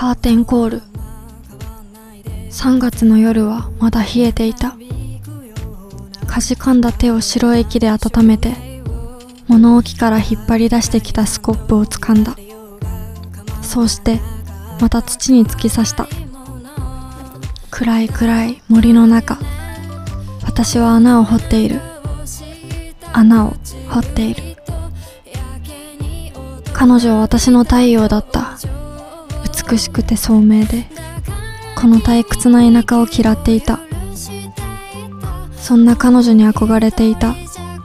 カーテンコール。3月の夜はまだ冷えていた。かじかんだ手を白液で温めて物置から引っ張り出してきたスコップを掴んだ。そうしてまた土に突き刺した。暗い暗い森の中私は穴を掘っている。穴を掘っている。彼女は私の太陽だった。美しくて聡明でこの退屈な田舎を嫌っていた。そんな彼女に憧れていた。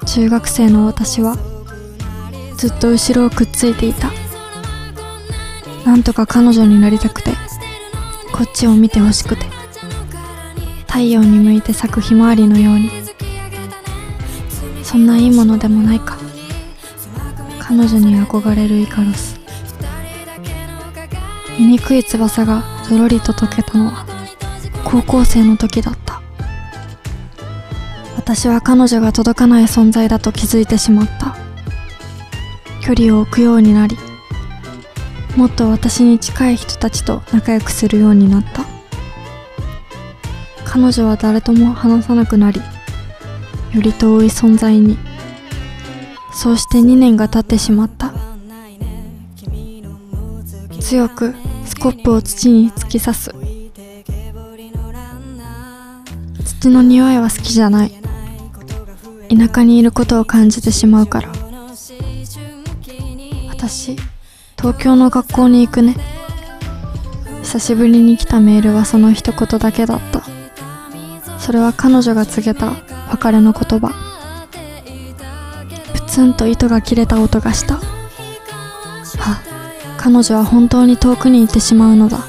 中学生の私はずっと後ろをくっついていた。なんとか彼女になりたくてこっちを見てほしくて太陽に向いて咲くひまわりのように。そんないいものでもないか。彼女に憧れるイカロス。醜い翼がぞろりと溶けたのは高校生の時だった。私は彼女が届かない存在だと気づいてしまった。距離を置くようになりもっと私に近い人たちと仲良くするようになった。彼女は誰とも話さなくなりより遠い存在に。そうして2年が経ってしまった。強くスコップを土に突き刺す。土の匂いは好きじゃない。田舎にいることを感じてしまうから。私東京の学校に行くね。久しぶりに来たメールはその一言だけだった。それは彼女が告げた別れの言葉。プツンと糸が切れた音がした。彼女は本当に遠くに行ってしまうのだ。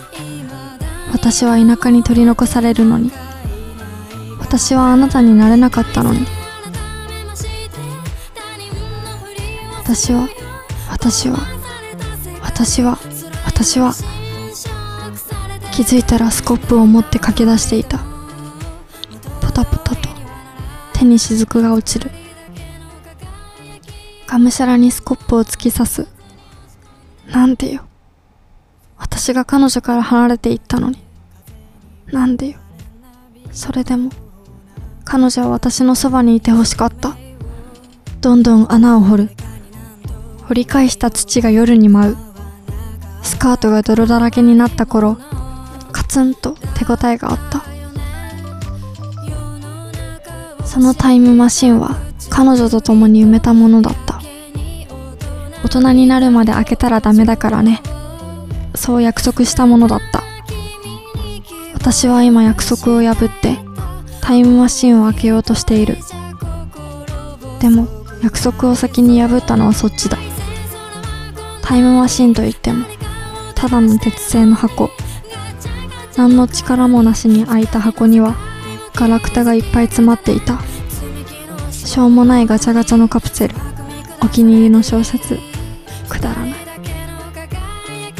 私は田舎に取り残されるのに。私はあなたになれなかったのに。私は私は私は私は気づいたらスコップを持って駆け出していた。ポタポタと手に雫が落ちる。がむしゃらにスコップを突き刺す。なんでよ。私が彼女から離れていったのに。なんでよ。それでも彼女は私のそばにいてほしかった。どんどん穴を掘る。掘り返した土が夜に舞う。スカートが泥だらけになった頃カツンと手応えがあった。そのタイムマシンは彼女と共に埋めたものだった。大人になるまで開けたらダメだからね。そう約束したものだった。私は今約束を破ってタイムマシンを開けようとしている。でも約束を先に破ったのはそっちだ。タイムマシンといってもただの鉄製の箱。何の力もなしに開いた箱にはガラクタがいっぱい詰まっていた。しょうもないガチャガチャのカプセル。お気に入りの小説。くだらない。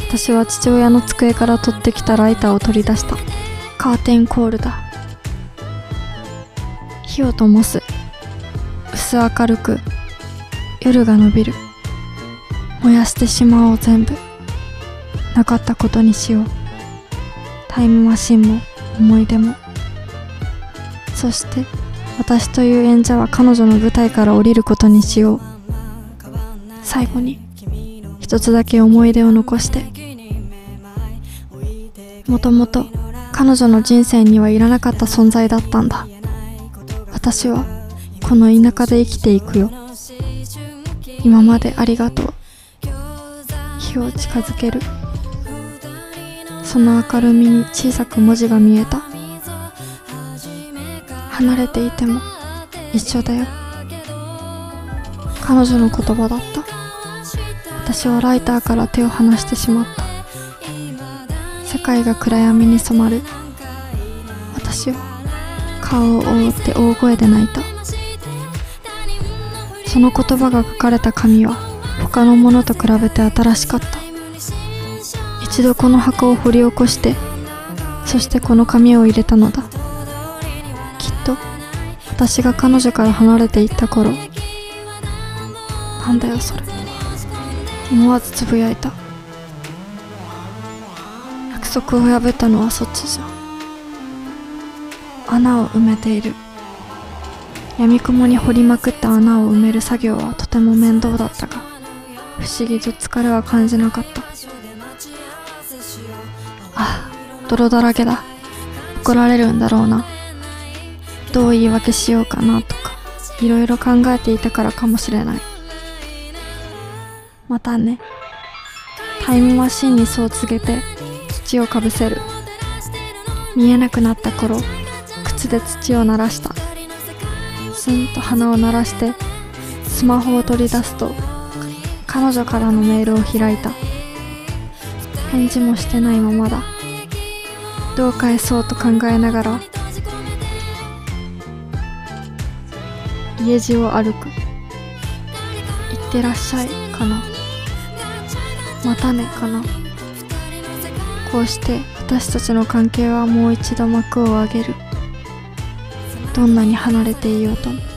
私は父親の机から取ってきたライターを取り出した。カーテンコールだ。火を灯す。薄明るく。夜が伸びる。燃やしてしまおう全部。なかったことにしよう。タイムマシンも思い出も。そして私という演者は彼女の舞台から降りることにしよう。最後に一つだけ思い出を残してもともと彼女の人生にはいらなかった存在だったんだ。私はこの田舎で生きていくよ。今までありがとう。火を近づける。その明るみに小さく文字が見えた。離れていても一緒だよ。彼女の言葉だった。私はライターから手を離してしまった。世界が暗闇に染まる。私は顔を覆って大声で泣いた。その言葉が書かれた紙は他のものと比べて新しかった。一度この箱を掘り起こしてそしてこの紙を入れたのだ。きっと私が彼女から離れていった頃。なんだよそれ。思わずつぶやいた。約束を破ったのはそっちじゃ。穴を埋めている。闇雲に掘りまくった穴を埋める作業はとても面倒だったが不思議と疲れは感じなかった。あ泥だらけだ。怒られるんだろうな。どう言い訳しようかなとかいろいろ考えていたからかもしれない。またね。タイムマシンにそう告げて土をかぶせる。見えなくなった頃靴で土を鳴らした。スンと鼻を鳴らしてスマホを取り出すと彼女からのメールを開いた。返事もしてないままだ。どう返そうと考えながら家路を歩く。行ってらっしゃいかな。またねかな。こうして私たちの関係はもう一度幕を上げる。どんなに離れていようとも。